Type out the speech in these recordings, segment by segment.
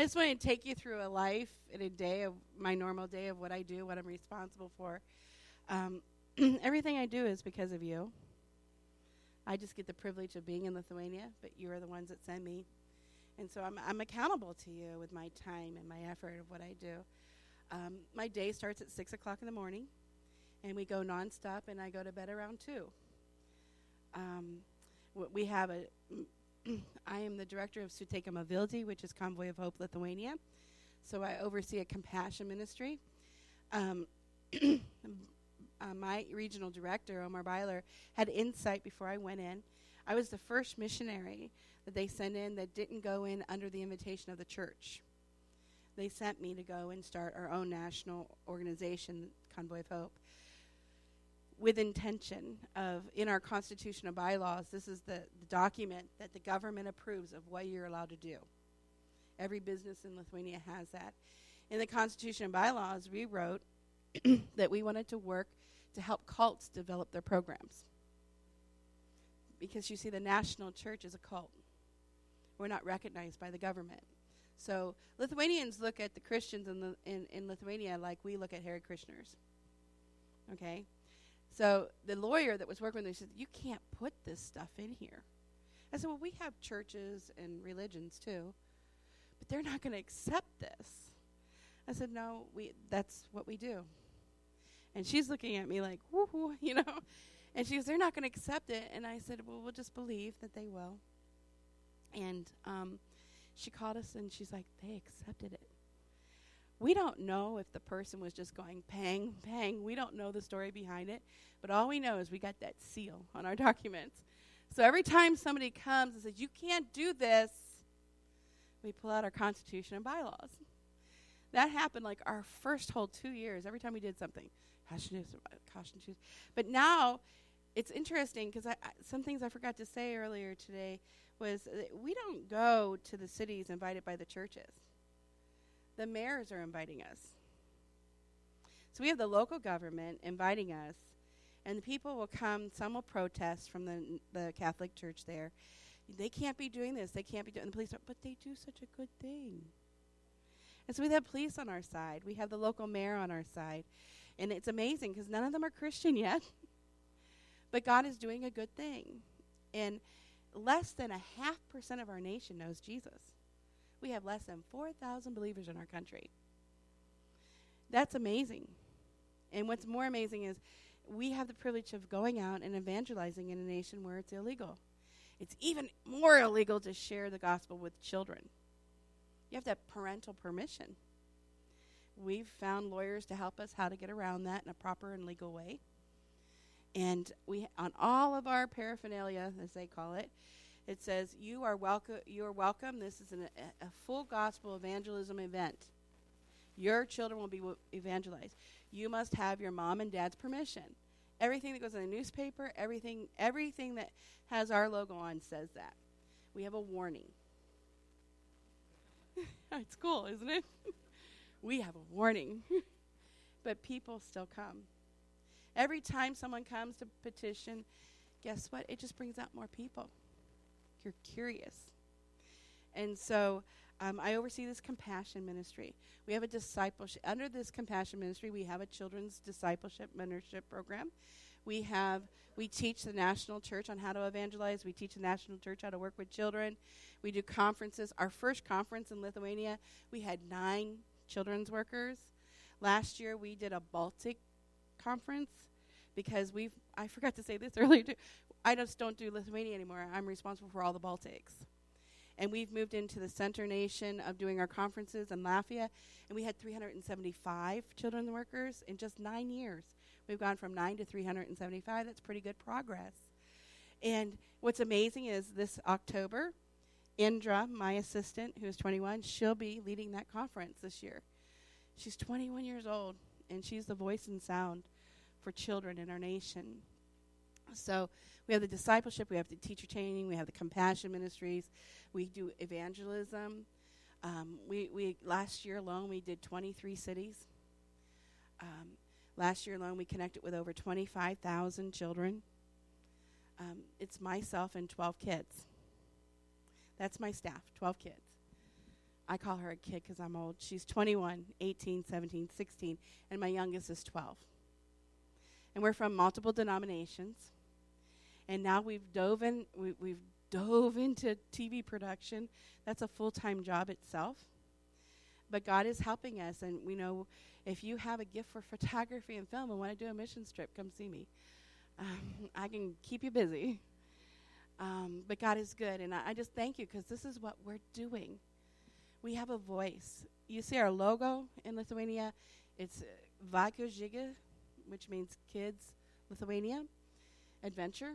I just want to take you through a life in a day of my normal day of what I do, what I'm responsible for. Um, everything I do is because of you. I just get the privilege of being in Lithuania, but you are the ones that send me. And so I'm, I'm accountable to you with my time and my effort of what I do. Um, my day starts at 6 o'clock in the morning, and we go nonstop, and I go to bed around 2. Um, we have a I am the director of Suteikiama Viltį, which is Convoy of Hope Lithuania. So I oversee a compassion ministry. Um, uh, my regional director, Omar Beiler, had insight before I went in. I was the first missionary that they sent in that didn't go in under the invitation of the church. They sent me to go and start our own national organization, Convoy of Hope with intention of in our constitutional bylaws this is the, the, document that the government approves of what you're allowed to do. Every business in lithuania has that. In the constitution and bylaws we wrote that we wanted to work to help cults develop their programs. Because you see the national church is a cult. We're not recognized by the government. So lithuanians look at the christians in, the, in, in lithuania like we look at Hare Krishnas okay so the lawyer that was working with me said, You can't put this stuff in here. I said, Well, we have churches and religions too, but they're not going to accept this. I said, No, we that's what we do. And she's looking at me like, woohoo, you know. And she goes, They're not going to accept it. And I said, Well, we'll just believe that they will. And um, she called us and she's like, They accepted it. We don't know if the person was just going pang, pang. We don't know the story behind it. But all we know is we got that seal on our documents. So every time somebody comes and says, You can't do this, we pull out our Constitution and bylaws. That happened like our first whole two years, every time we did something. But now it's interesting because some things I forgot to say earlier today was we don't go to the cities invited by the churches the mayors are inviting us. So we have the local government inviting us, and the people will come. Some will protest from the the Catholic Church there. They can't be doing this. They can't be doing. The police, but they do such a good thing. And so we have police on our side. We have the local mayor on our side, and it's amazing because none of them are Christian yet. but God is doing a good thing, and less than a half percent of our nation knows Jesus we have less than 4,000 believers in our country. That's amazing. And what's more amazing is we have the privilege of going out and evangelizing in a nation where it's illegal. It's even more illegal to share the gospel with children. You have to have parental permission. We've found lawyers to help us how to get around that in a proper and legal way. And we on all of our paraphernalia, as they call it, it says, "You are welcome. You are welcome. This is an, a, a full gospel evangelism event. Your children will be evangelized. You must have your mom and dad's permission. Everything that goes in the newspaper, everything, everything that has our logo on says that. We have a warning. it's cool, isn't it? we have a warning, but people still come. Every time someone comes to petition, guess what? It just brings out more people you're curious. And so um, I oversee this compassion ministry. We have a discipleship, under this compassion ministry, we have a children's discipleship mentorship program. We have, we teach the national church on how to evangelize. We teach the national church how to work with children. We do conferences. Our first conference in Lithuania, we had nine children's workers. Last year, we did a Baltic conference because we've, I forgot to say this earlier too. I just don't do Lithuania anymore. I'm responsible for all the Baltics. And we've moved into the center nation of doing our conferences in Latvia, and we had 375 children workers in just nine years. We've gone from nine to 375. That's pretty good progress. And what's amazing is this October, Indra, my assistant, who is 21, she'll be leading that conference this year. She's 21 years old, and she's the voice and sound for children in our nation. So we have the discipleship, we have the teacher training, we have the compassion ministries, we do evangelism. Um, we, we last year alone we did 23 cities. Um, last year alone we connected with over 25,000 children. Um, it's myself and 12 kids. That's my staff, 12 kids. I call her a kid because I'm old. She's 21, 18, 17, 16, and my youngest is 12. And we're from multiple denominations. And now we've dove in, we, we've dove into TV production. That's a full time job itself. But God is helping us, and we know if you have a gift for photography and film and want to do a mission trip, come see me. Um, I can keep you busy. Um, but God is good, and I, I just thank you because this is what we're doing. We have a voice. You see our logo in Lithuania. It's uh, which means kids Lithuania adventure.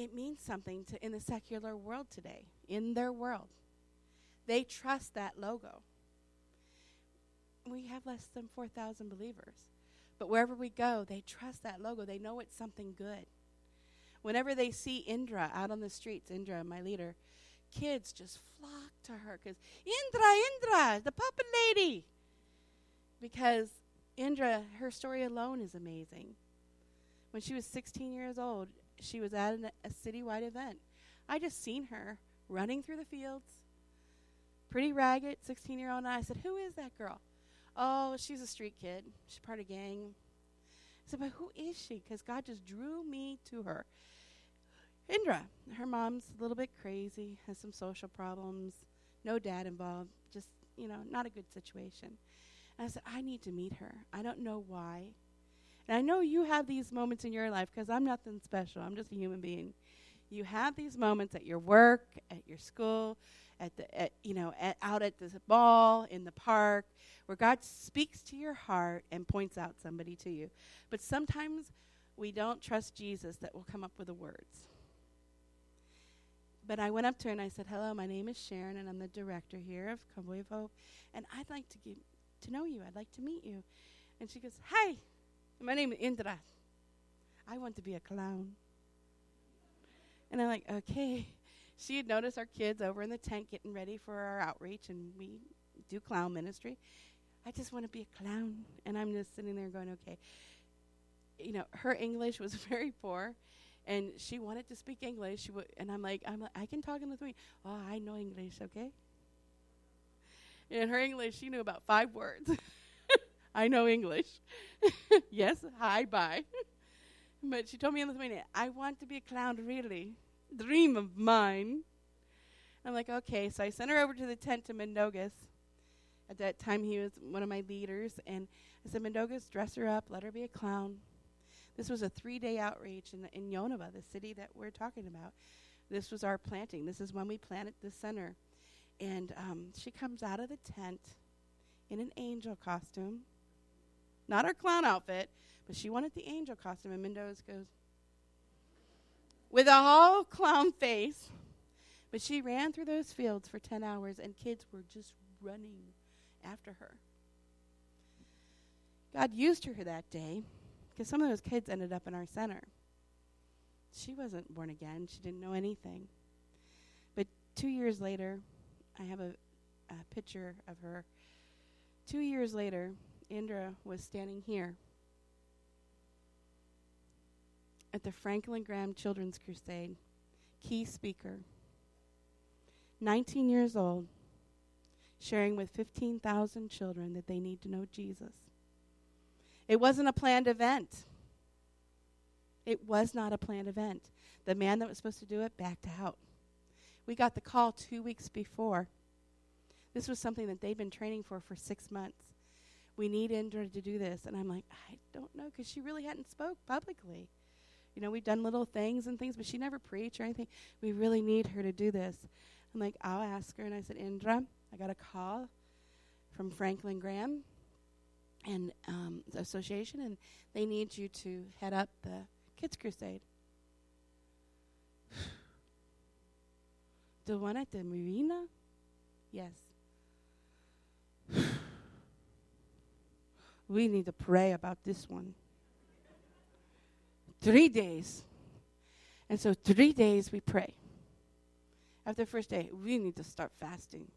It means something to in the secular world today, in their world. They trust that logo. We have less than 4,000 believers. But wherever we go, they trust that logo. They know it's something good. Whenever they see Indra out on the streets, Indra, my leader, kids just flock to her because Indra, Indra, the puppet lady. Because Indra, her story alone is amazing. When she was 16 years old, she was at an, a citywide event. I just seen her running through the fields, pretty ragged, 16 year old. And I said, Who is that girl? Oh, she's a street kid. She's part of gang. I said, But who is she? Because God just drew me to her. Indra, her mom's a little bit crazy, has some social problems, no dad involved, just, you know, not a good situation. And I said, I need to meet her. I don't know why. And I know you have these moments in your life because I'm nothing special. I'm just a human being. You have these moments at your work, at your school, at the at, you know at, out at the ball in the park where God speaks to your heart and points out somebody to you. But sometimes we don't trust Jesus that will come up with the words. But I went up to her and I said, "Hello, my name is Sharon and I'm the director here of Convoy of Hope, and I'd like to get to know you. I'd like to meet you." And she goes, "Hi, my name is Indra. I want to be a clown. And I'm like, okay. She had noticed our kids over in the tent getting ready for our outreach, and we do clown ministry. I just want to be a clown. And I'm just sitting there going, okay. You know, her English was very poor, and she wanted to speak English. She W- and I'm like, I'm like, I can talk in Lithuanian. Oh, I know English, okay? In her English, she knew about five words. I know English. yes, hi, bye. but she told me in Lithuania, I want to be a clown, really. Dream of mine. I'm like, okay. So I sent her over to the tent to Mindaugas. At that time, he was one of my leaders. And I said, Mindaugas, dress her up, let her be a clown. This was a three day outreach in, in Jonava, the city that we're talking about. This was our planting. This is when we planted the center. And um, she comes out of the tent in an angel costume not her clown outfit, but she wanted the angel costume. And Mindaugas goes, with a whole clown face. But she ran through those fields for 10 hours, and kids were just running after her. God used her that day because some of those kids ended up in our center. She wasn't born again, she didn't know anything. But two years later, I have a, a picture of her. Two years later, Indra was standing here at the Franklin Graham Children's Crusade, key speaker, 19 years old, sharing with 15,000 children that they need to know Jesus. It wasn't a planned event. It was not a planned event. The man that was supposed to do it backed out. We got the call two weeks before. This was something that they'd been training for for six months we need Indra to do this. And I'm like, I don't know, because she really hadn't spoke publicly. You know, we've done little things and things, but she never preached or anything. We really need her to do this. I'm like, I'll ask her. And I said, Indra, I got a call from Franklin Graham and um, Association, and they need you to head up the Kids Crusade. the one at the marina? Yes. We need to pray about this one. Three days. And so, three days we pray. After the first day, we need to start fasting.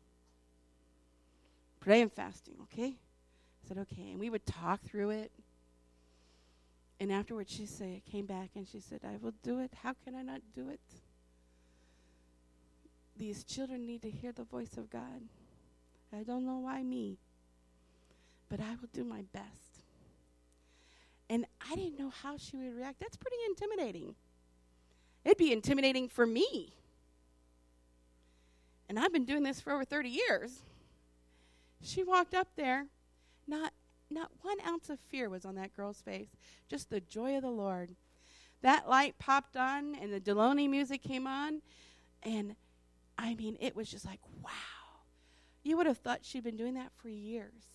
Pray and fasting, okay? I said, okay. And we would talk through it. And afterwards, she said, came back and she said, I will do it. How can I not do it? These children need to hear the voice of God. I don't know why me, but I will do my best. And I didn't know how she would react. That's pretty intimidating. It'd be intimidating for me. And I've been doing this for over 30 years. She walked up there, not not one ounce of fear was on that girl's face, just the joy of the Lord. That light popped on and the Delony music came on, and I mean, it was just like, wow. You would have thought she'd been doing that for years.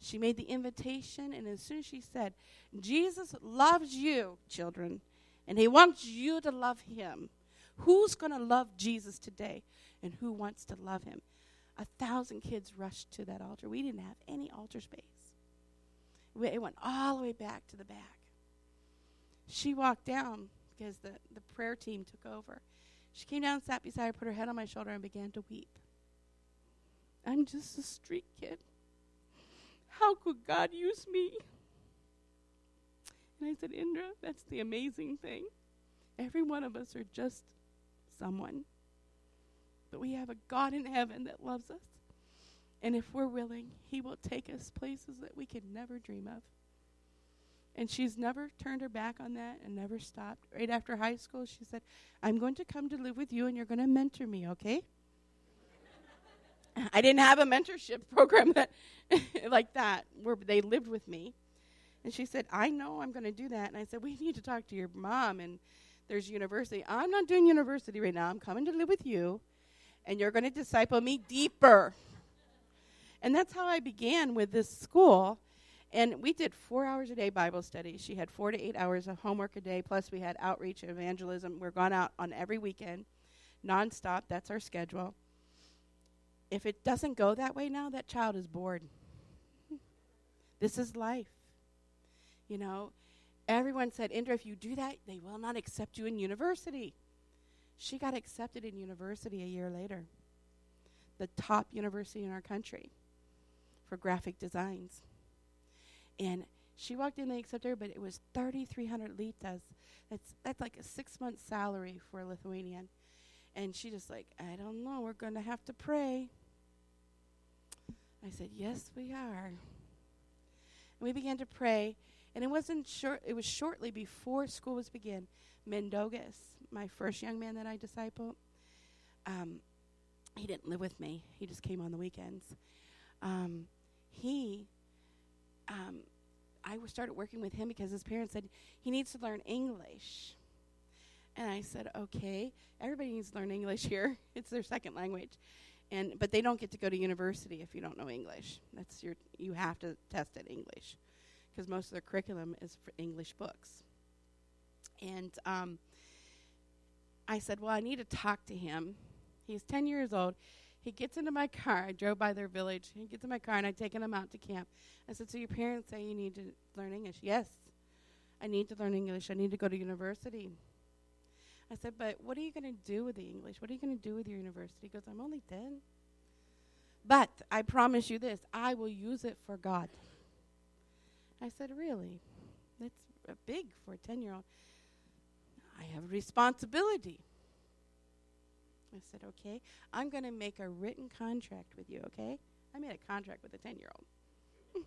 She made the invitation, and as soon as she said, Jesus loves you, children, and he wants you to love him. Who's going to love Jesus today, and who wants to love him? A thousand kids rushed to that altar. We didn't have any altar space. It went all the way back to the back. She walked down because the, the prayer team took over. She came down, sat beside her, put her head on my shoulder, and began to weep. I'm just a street kid. How could God use me? And I said, Indra, that's the amazing thing. Every one of us are just someone. But we have a God in heaven that loves us. And if we're willing, He will take us places that we could never dream of. And she's never turned her back on that and never stopped. Right after high school, she said, I'm going to come to live with you and you're going to mentor me, okay? I didn't have a mentorship program that like that where they lived with me. And she said, I know I'm going to do that. And I said, We need to talk to your mom. And there's university. I'm not doing university right now. I'm coming to live with you and you're going to disciple me deeper. And that's how I began with this school. And we did four hours a day Bible study. She had four to eight hours of homework a day, plus we had outreach and evangelism. We're gone out on every weekend, nonstop. That's our schedule. If it doesn't go that way now, that child is bored. this is life. You know, everyone said, Indra, if you do that, they will not accept you in university. She got accepted in university a year later, the top university in our country for graphic designs. And she walked in, they accepted her, but it was 3,300 litas. That's, that's like a six month salary for a Lithuanian. And she just like, I don't know, we're going to have to pray. I said, Yes, we are. And we began to pray. And it wasn't short, it was shortly before school was begin. Mindaugas, my first young man that I discipled, um, he didn't live with me. He just came on the weekends. Um, he, um, I started working with him because his parents said he needs to learn English. And I said, okay, everybody needs to learn English here. It's their second language. And, but they don't get to go to university if you don't know English. That's your, you have to test it English because most of their curriculum is for English books. And um, I said, Well, I need to talk to him. He's 10 years old. He gets into my car. I drove by their village. He gets in my car, and I'd taken him out to camp. I said, So your parents say you need to learn English? Yes. I need to learn English. I need to go to university. I said, But what are you going to do with the English? What are you going to do with your university? He goes, I'm only 10. But I promise you this I will use it for God. I said, Really? That's big for a 10 year old. I have a responsibility. I said, okay, I'm going to make a written contract with you, okay? I made a contract with a 10 year old.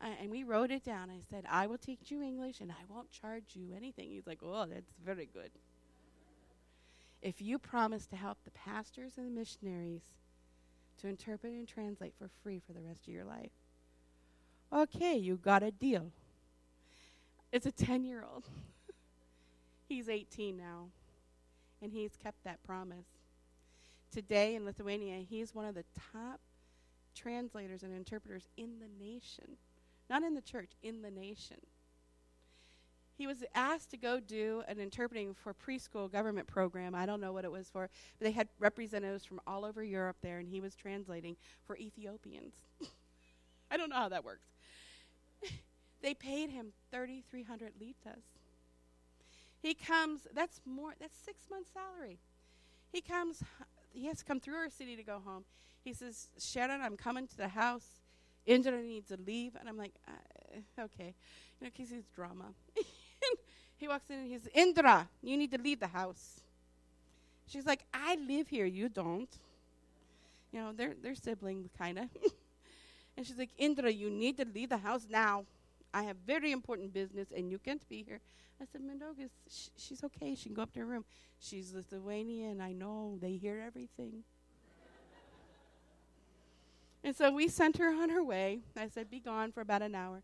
and we wrote it down. I said, I will teach you English and I won't charge you anything. He's like, oh, that's very good. If you promise to help the pastors and the missionaries to interpret and translate for free for the rest of your life, okay, you got a deal. It's a 10 year old. He's 18 now, and he's kept that promise. Today in Lithuania, he's one of the top translators and interpreters in the nation. Not in the church, in the nation. He was asked to go do an interpreting for preschool government program. I don't know what it was for, but they had representatives from all over Europe there, and he was translating for Ethiopians. I don't know how that works. they paid him 3,300 litas he comes, that's more, that's six months' salary. He comes, he has to come through our city to go home. He says, Sharon, I'm coming to the house. Indra needs to leave. And I'm like, uh, okay. You know, because he's drama. he walks in and he's, Indra, you need to leave the house. She's like, I live here, you don't. You know, they're they're siblings kind of. and she's like, Indra, you need to leave the house now. I have very important business, and you can't be here. I said, Mindaugas, sh- she's okay. She can go up to her room. She's Lithuanian. I know. They hear everything. and so we sent her on her way. I said, be gone for about an hour. And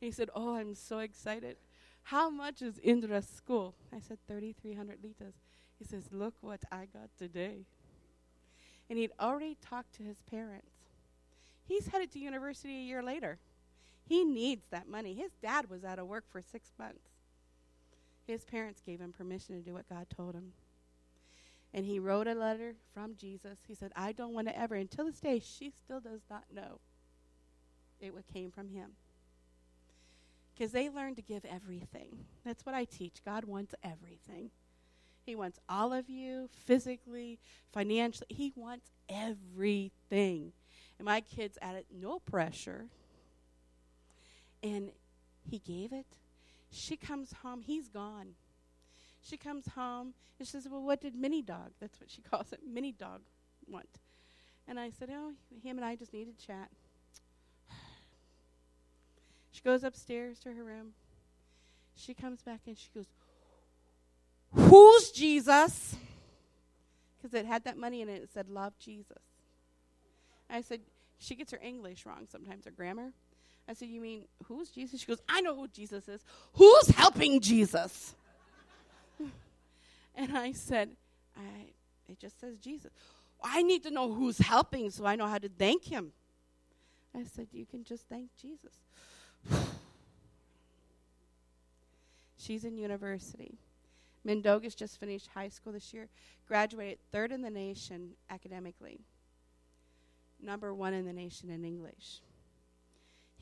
he said, oh, I'm so excited. How much is Indra's school? I said, 3,300 litas. He says, look what I got today. And he'd already talked to his parents. He's headed to university a year later. He needs that money. His dad was out of work for six months. His parents gave him permission to do what God told him. And he wrote a letter from Jesus. He said, I don't want to ever, until this day, she still does not know it came from him. Because they learn to give everything. That's what I teach. God wants everything. He wants all of you, physically, financially. He wants everything. And my kids added no pressure. And he gave it she comes home, he's gone. She comes home and she says, Well, what did Mini Dog? That's what she calls it, Mini Dog want. And I said, Oh, him and I just need to chat. She goes upstairs to her room. She comes back and she goes, Who's Jesus? Because it had that money in it. It said, Love Jesus. I said, She gets her English wrong sometimes, her grammar. I said, You mean who's Jesus? She goes, I know who Jesus is. Who's helping Jesus? and I said, I, It just says Jesus. I need to know who's helping so I know how to thank him. I said, You can just thank Jesus. She's in university. Mindaugas just finished high school this year, graduated third in the nation academically, number one in the nation in English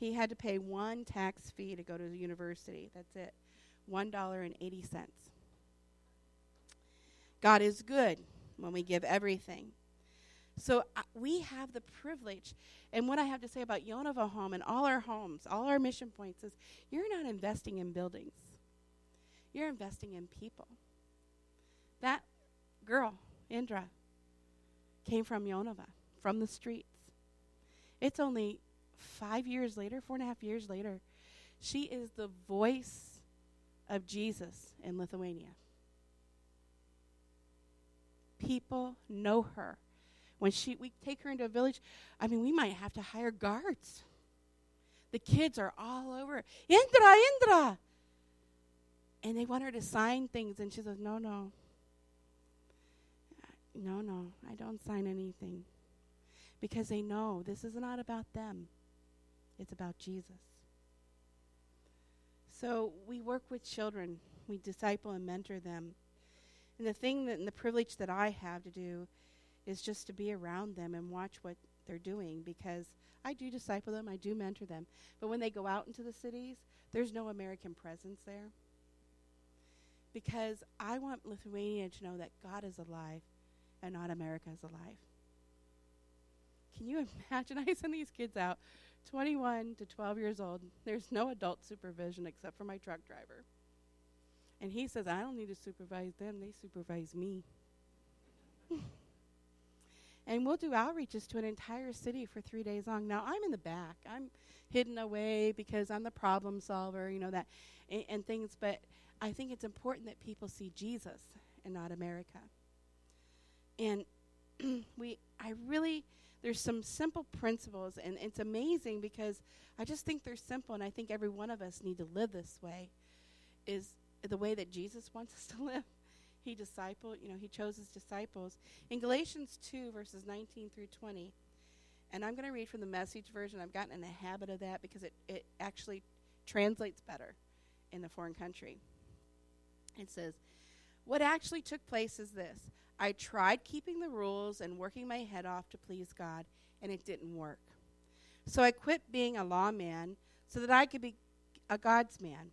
he had to pay one tax fee to go to the university. That's it. $1.80. God is good when we give everything. So uh, we have the privilege. And what I have to say about Jonava Home and all our homes, all our mission points is you're not investing in buildings. You're investing in people. That girl, Indra, came from Jonava, from the streets. It's only five years later, four and a half years later, she is the voice of Jesus in Lithuania. People know her. When she we take her into a village, I mean, we might have to hire guards. The kids are all over. Indra, Indra. And they want her to sign things, and she says, No, no. No, no, I don't sign anything. Because they know this is not about them. It's about Jesus. So we work with children, we disciple and mentor them. And the thing that, and the privilege that I have to do is just to be around them and watch what they're doing because I do disciple them, I do mentor them. But when they go out into the cities, there's no American presence there. Because I want Lithuania to know that God is alive and not America is alive. Can you imagine? I send these kids out 21 to 12 years old. There's no adult supervision except for my truck driver. And he says, I don't need to supervise them, they supervise me. and we'll do outreaches to an entire city for three days long. Now, I'm in the back. I'm hidden away because I'm the problem solver, you know, that, and, and things. But I think it's important that people see Jesus and not America. And we, I really there's some simple principles, and it's amazing because I just think they're simple, and I think every one of us need to live this way. Is the way that Jesus wants us to live. He discipled, you know, he chose his disciples. In Galatians 2, verses 19 through 20, and I'm going to read from the message version. I've gotten in the habit of that because it, it actually translates better in the foreign country. It says, What actually took place is this I tried keeping the rules and working my head off to please God, and it didn't work. So I quit being a lawman so that I could be a God's man.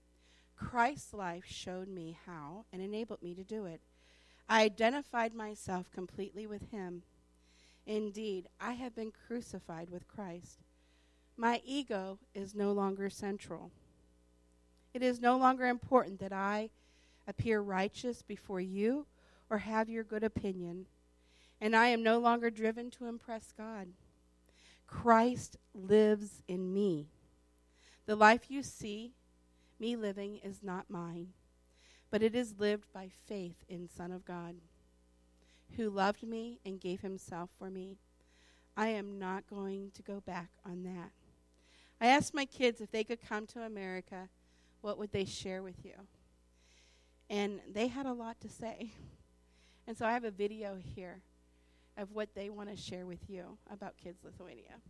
Christ's life showed me how and enabled me to do it. I identified myself completely with Him. Indeed, I have been crucified with Christ. My ego is no longer central. It is no longer important that I appear righteous before you or have your good opinion. And I am no longer driven to impress God. Christ lives in me. The life you see me living is not mine, but it is lived by faith in Son of God, who loved me and gave himself for me. I am not going to go back on that. I asked my kids if they could come to America, what would they share with you? And they had a lot to say. And so I have a video here of what they want to share with you about Kidz Lithuania.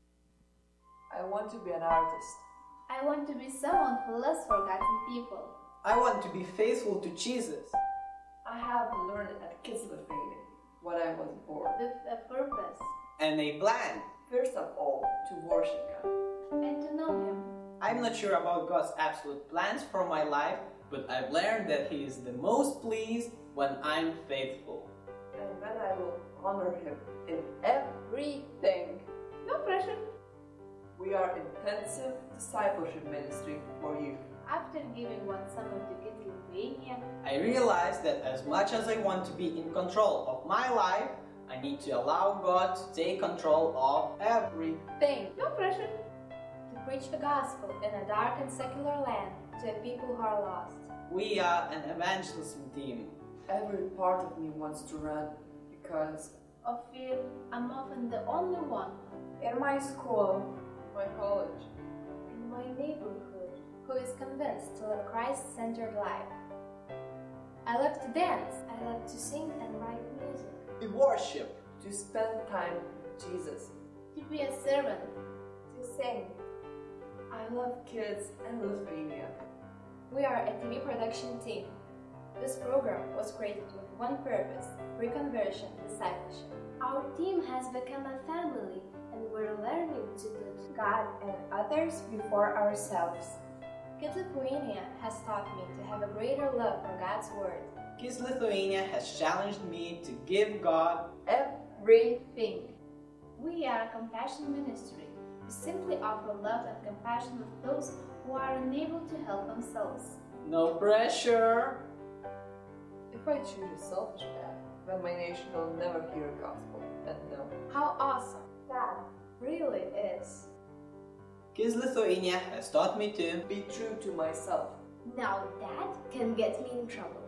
I want to be an artist. I want to be someone who loves forgotten people. I want to be faithful to Jesus. I have learned at Kidz Lithuania what I was born. With a purpose. And a plan. First of all, to worship God. And to know Him. I'm not sure about God's absolute plans for my life, but I've learned that He is the most pleased when I'm faithful. And when I will honor Him in everything. No pressure. We are intensive discipleship ministry for you. After giving one summer to Kidz Lithuania, I realized that as much as I want to be in control of my life, I need to allow God to take control of everything. no pressure. To preach the gospel in a dark and secular land to a people who are lost. We are an evangelism team. Every part of me wants to run because Of fear, I'm often the only one in my school, my college, in my neighborhood who is convinced to live a Christ centered life. I love to dance, I love to sing and write music, We worship. to spend time with Jesus, to be a servant, to sing. I love kids and Lithuania. We are a TV production team. This program was created with one purpose reconversion discipleship. Our team has become a family and we're learning to put God and others before ourselves. Kidz Lithuania has taught me to have a greater love for God's Word. Kidz Lithuania has challenged me to give God Everything. We are a compassion ministry. We simply offer love and compassion with those who are unable to help themselves. no pressure. If I choose a selfish path, then my nation will never hear the gospel and know. How awesome that really is. Kidz Lithuania has taught me to. Be true to myself. Now that can get me in trouble.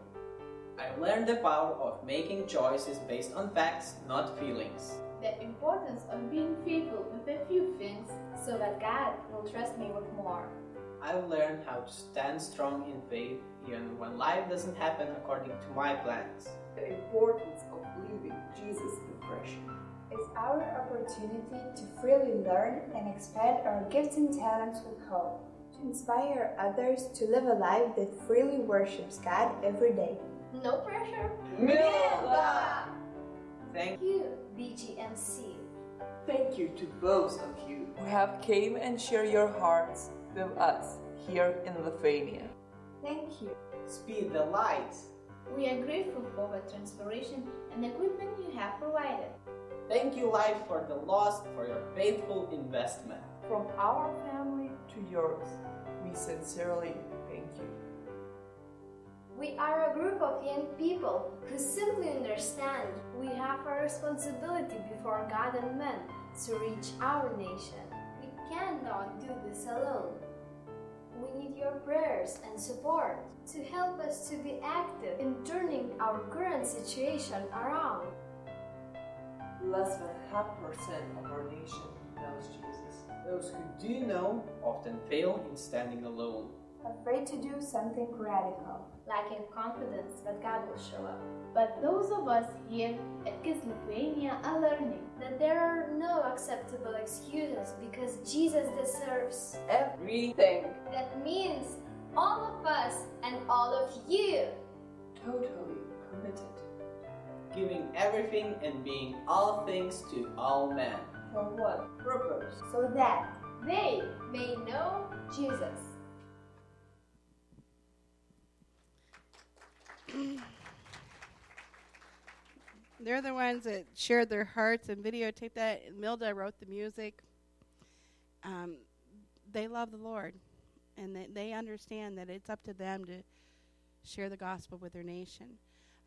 I've learned the power of making choices based on facts, not feelings. The importance of being faithful with a few things so that God will trust me with more. I've learned how to stand strong in faith even when life doesn't happen according to my plans. The importance of living Jesus' impression. It's our opportunity to freely learn and expand our gifts and talents with hope, to inspire others to live a life that freely worships God every day. No pressure. Milda! Thank you, BGMC. Thank you to both of you who have came and share your hearts with us here in Lithuania. Thank you. Speed the light. We are grateful for the transpiration and equipment you have provided. Thank you, Light, for the Lost, for your faithful investment. From our family to yours, we sincerely thank you. We are a group of young people who simply understand we have a responsibility before God and men to reach our nation. We cannot do this alone. We need your prayers and support to help us to be active in turning our current situation around. Less than half percent of our nation knows Jesus. Those who do know often fail in standing alone. Afraid to do something radical. lacking confidence that God will show up. But those of us here at Kidz Lithuania are learning that there are no acceptable excuses because Jesus deserves. Everything. That means all of us and all of you. Totally committed. Giving everything and being all things to all men. For what purpose? So that They may know Jesus. They're the ones that shared their hearts and videotaped that. And Milda wrote the music. Um, they love the Lord, and they, they understand that it's up to them to share the gospel with their nation.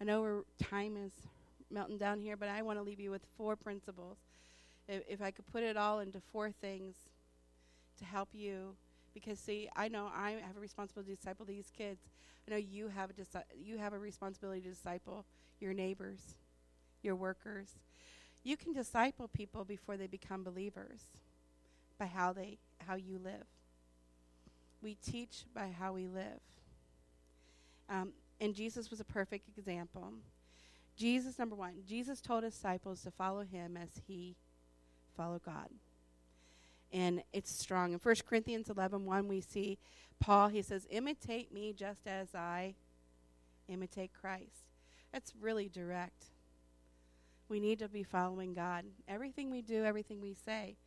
I know we're, time is melting down here, but I want to leave you with four principles. If, if I could put it all into four things to help you, because see, I know I have a responsibility to disciple these kids. I know you have a disi- you have a responsibility to disciple your neighbors, your workers. You can disciple people before they become believers by how they how you live. We teach by how we live. Um, and Jesus was a perfect example. Jesus, number one, Jesus told his disciples to follow him as he followed God. And it's strong. In 1 Corinthians 11 1, we see Paul, he says, Imitate me just as I imitate Christ. That's really direct. We need to be following God. Everything we do, everything we say,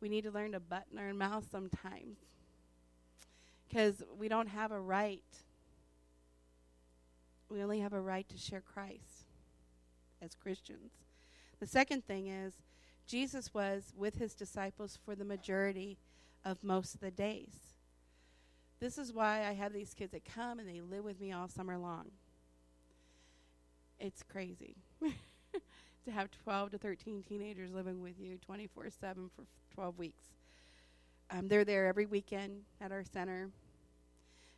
we need to learn to button our mouth sometimes. Because we don't have a right. We only have a right to share Christ as Christians. The second thing is, Jesus was with his disciples for the majority of most of the days. This is why I have these kids that come and they live with me all summer long. It's crazy to have 12 to 13 teenagers living with you 24 7 for 12 weeks. Um, they're there every weekend at our center.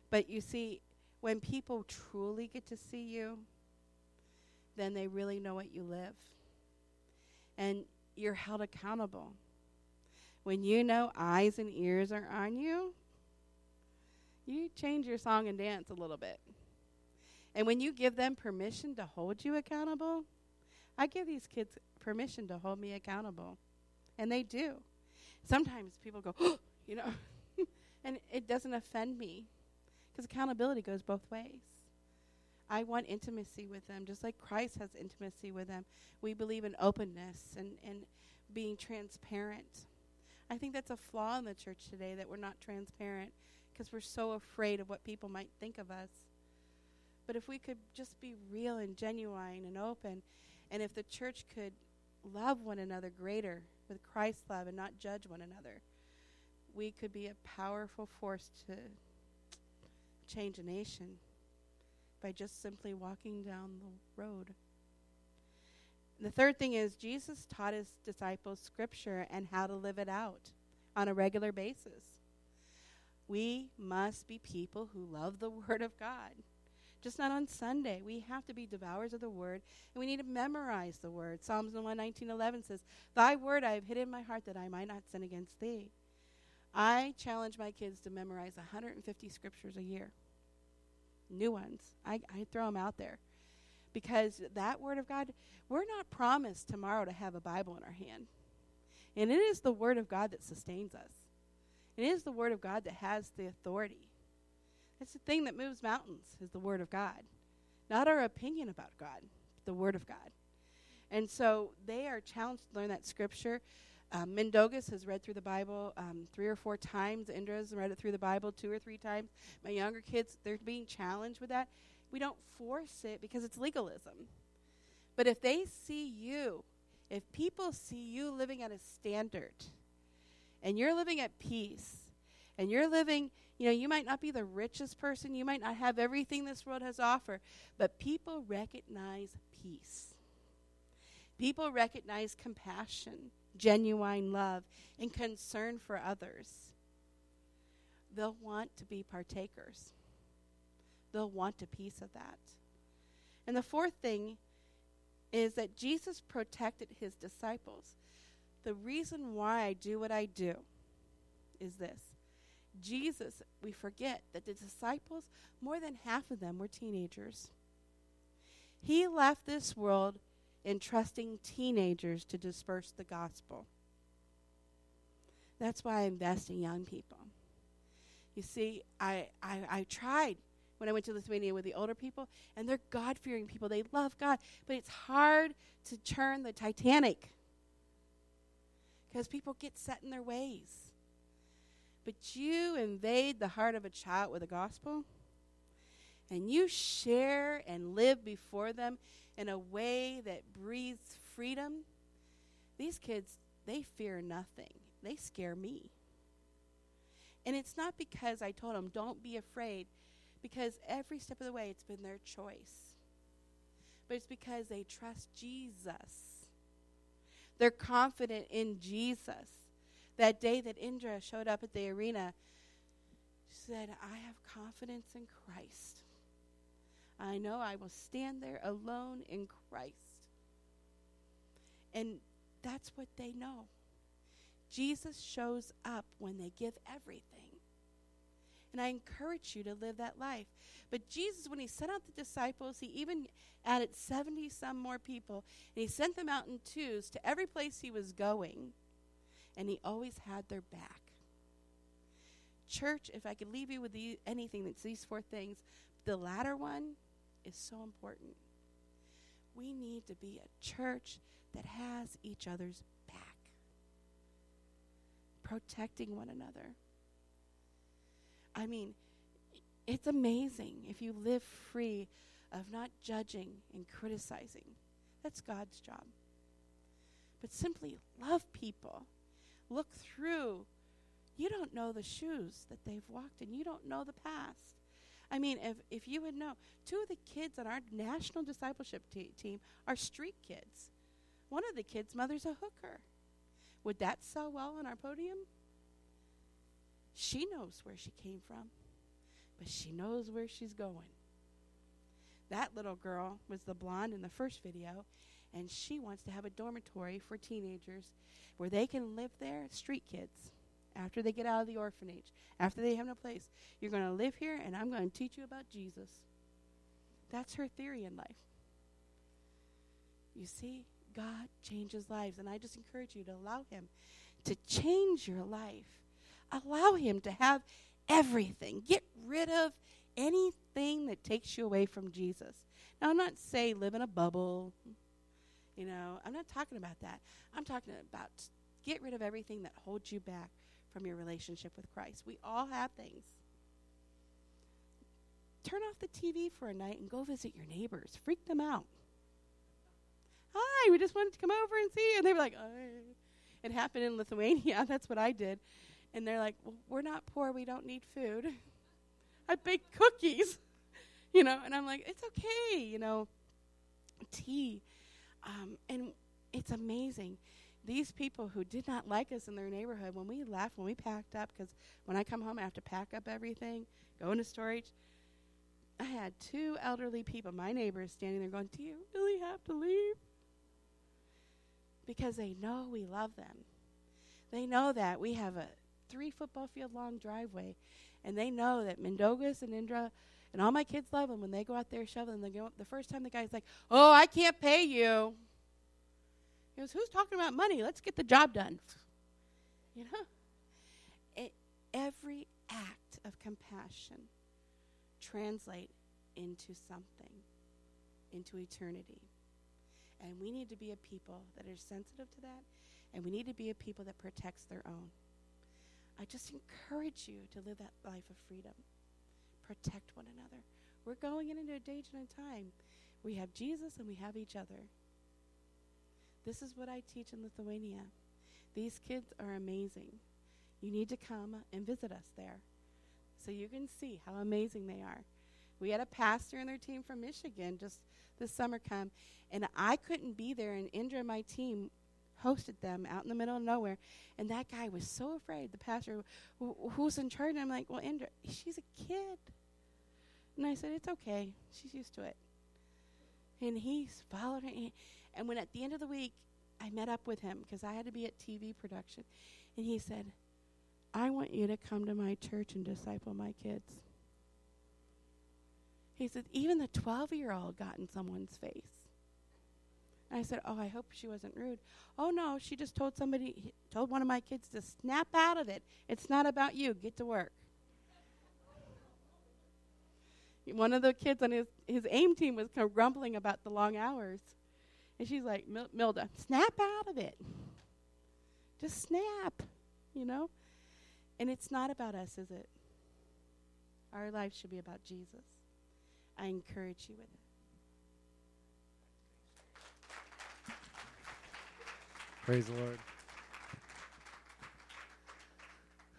But you see, when people truly get to see you, then they really know what you live. And you're held accountable. When you know eyes and ears are on you, you change your song and dance a little bit. And when you give them permission to hold you accountable, I give these kids permission to hold me accountable. And they do. Sometimes people go, oh, you know, and it doesn't offend me because accountability goes both ways. I want intimacy with them, just like Christ has intimacy with them. We believe in openness and, and being transparent. I think that's a flaw in the church today that we're not transparent because we're so afraid of what people might think of us. But if we could just be real and genuine and open, and if the church could love one another greater with Christ's love and not judge one another, we could be a powerful force to change a nation by just simply walking down the road. The third thing is Jesus taught his disciples scripture and how to live it out on a regular basis. We must be people who love the Word of God. Just not on Sunday. We have to be devourers of the Word, and we need to memorize the Word. Psalms 119 11 says, Thy Word I have hid in my heart that I might not sin against Thee. I challenge my kids to memorize 150 scriptures a year new ones. I, I throw them out there because that Word of God, we're not promised tomorrow to have a Bible in our hand. And it is the Word of God that sustains us. It is the Word of God that has the authority. It's the thing that moves mountains, is the Word of God. Not our opinion about God, the Word of God. And so they are challenged to learn that Scripture. Um, Mindaugas has read through the Bible um, three or four times. Indra's read it through the Bible two or three times. My younger kids, they're being challenged with that. We don't force it because it's legalism. But if they see you, if people see you living at a standard, and you're living at peace, and you're living, you know, you might not be the richest person, you might not have everything this world has to offer, but people recognize peace. People recognize compassion genuine love, and concern for others, they'll want to be partakers. They'll want a piece of that. And the fourth thing is that Jesus protected his disciples. The reason why I do what I do is this Jesus, we forget that the disciples, more than half of them were teenagers. He left this world entrusting teenagers to disperse the gospel. That's why I invest in young people. You see, I, I, I tried when I went to Lithuania with the older people, and they're God fearing people. They love God, but it's hard to turn the Titanic because people get set in their ways. But you invade the heart of a child with the gospel, and you share and live before them in a way that breathes freedom, these kids, they fear nothing. They scare me. And it's not because I told them, don't be afraid, because every step of the way it's been their choice. but it's because they trust Jesus. They're confident in Jesus. That day that Indra showed up at the arena, she said, I have confidence in Christ. I know I will stand there alone in Christ. And that's what they know. Jesus shows up when they give everything. And I encourage you to live that life. But Jesus, when he sent out the disciples, he even added 70 some more people. And he sent them out in twos to every place he was going. And he always had their back. Church, if I could leave you with the, anything, that's these four things. The latter one is so important. We need to be a church that has each other's back, protecting one another. I mean, it's amazing if you live free of not judging and criticizing. That's God's job. But simply love people. Look through. You don't know the shoes that they've walked in, you don't know the past. I mean, if, if you would know, two of the kids on our national discipleship te- team are street kids. One of the kids' mother's a hooker. Would that sell well on our podium? She knows where she came from, but she knows where she's going. That little girl was the blonde in the first video, and she wants to have a dormitory for teenagers where they can live there, street kids, after they get out of the orphanage, after they have no place. You're going to live here, and I'm going to teach you about Jesus. That's her theory in life. You see, God changes lives, and I just encourage you to allow Him to change your life Allow Him to have everything. Get rid of anything that takes you away from Jesus. Now, I'm not saying live in a bubble. You know, I'm not talking about that. I'm talking about get rid of everything that holds you back from your relationship with Christ. We all have things. Turn off the TV for a night and go visit your neighbors. Freak them out. Hi, we just wanted to come over and see you. And they were like, oh. it happened in Lithuania. That's what I did and they're like, well, we're not poor, we don't need food. I bake cookies, you know, and I'm like, it's okay, you know, tea. Um, and it's amazing. These people who did not like us in their neighborhood, when we left, when we packed up, because when I come home, I have to pack up everything, go into storage. I had two elderly people, my neighbors, standing there going, Do you really have to leave? Because they know we love them. They know that we have a three football field long driveway, and they know that Mindaugas and Indra and all my kids love them when they go out there shoveling. They go the first time the guy's like, "Oh, I can't pay you." He goes, "Who's talking about money? Let's get the job done." You know, it, every act of compassion translate into something, into eternity. And we need to be a people that are sensitive to that, and we need to be a people that protects their own. I just encourage you to live that life of freedom. Protect one another. We're going into a day and a time. We have Jesus and we have each other. This is what I teach in Lithuania. These kids are amazing. You need to come and visit us there so you can see how amazing they are. We had a pastor and their team from Michigan just this summer come, and I couldn't be there, and Indra and my team hosted them out in the middle of nowhere. And that guy was so afraid. The pastor, who's in charge? And I'm like, well, Indra, she's a kid. And I said, it's okay. She's used to it. And he followed her. And when at the end of the week, I met up with him because I had to be at TV production. And he said, I want you to come to my church and disciple my kids. He said, even the 12 year old got in someone's face. And I said, "Oh, I hope she wasn't rude." "Oh no, she just told somebody told one of my kids to snap out of it. It's not about you. Get to work." One of the kids on his his aim team was kind of grumbling about the long hours. And she's like, Mil- "Milda, snap out of it. Just snap." You know? And it's not about us, is it? Our life should be about Jesus. I encourage you with it. Praise the Lord.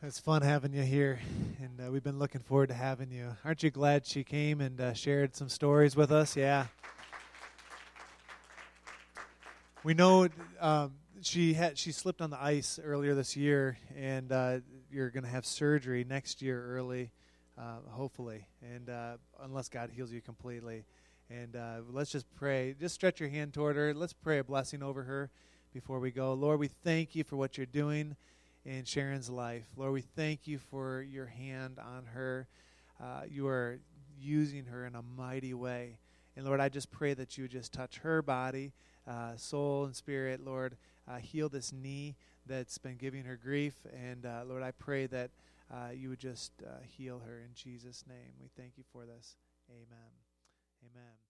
It's fun having you here, and uh, we've been looking forward to having you. Aren't you glad she came and uh, shared some stories with us? Yeah. We know um, she had she slipped on the ice earlier this year, and uh, you're going to have surgery next year early, uh, hopefully, and uh, unless God heals you completely. And uh, let's just pray. Just stretch your hand toward her. Let's pray a blessing over her before we go. Lord, we thank you for what you're doing in Sharon's life. Lord, we thank you for your hand on her. Uh, you are using her in a mighty way. And Lord, I just pray that you would just touch her body, uh, soul, and spirit. Lord, uh, heal this knee that's been giving her grief. And uh, Lord, I pray that uh, you would just uh, heal her in Jesus' name. We thank you for this. Amen. Amen.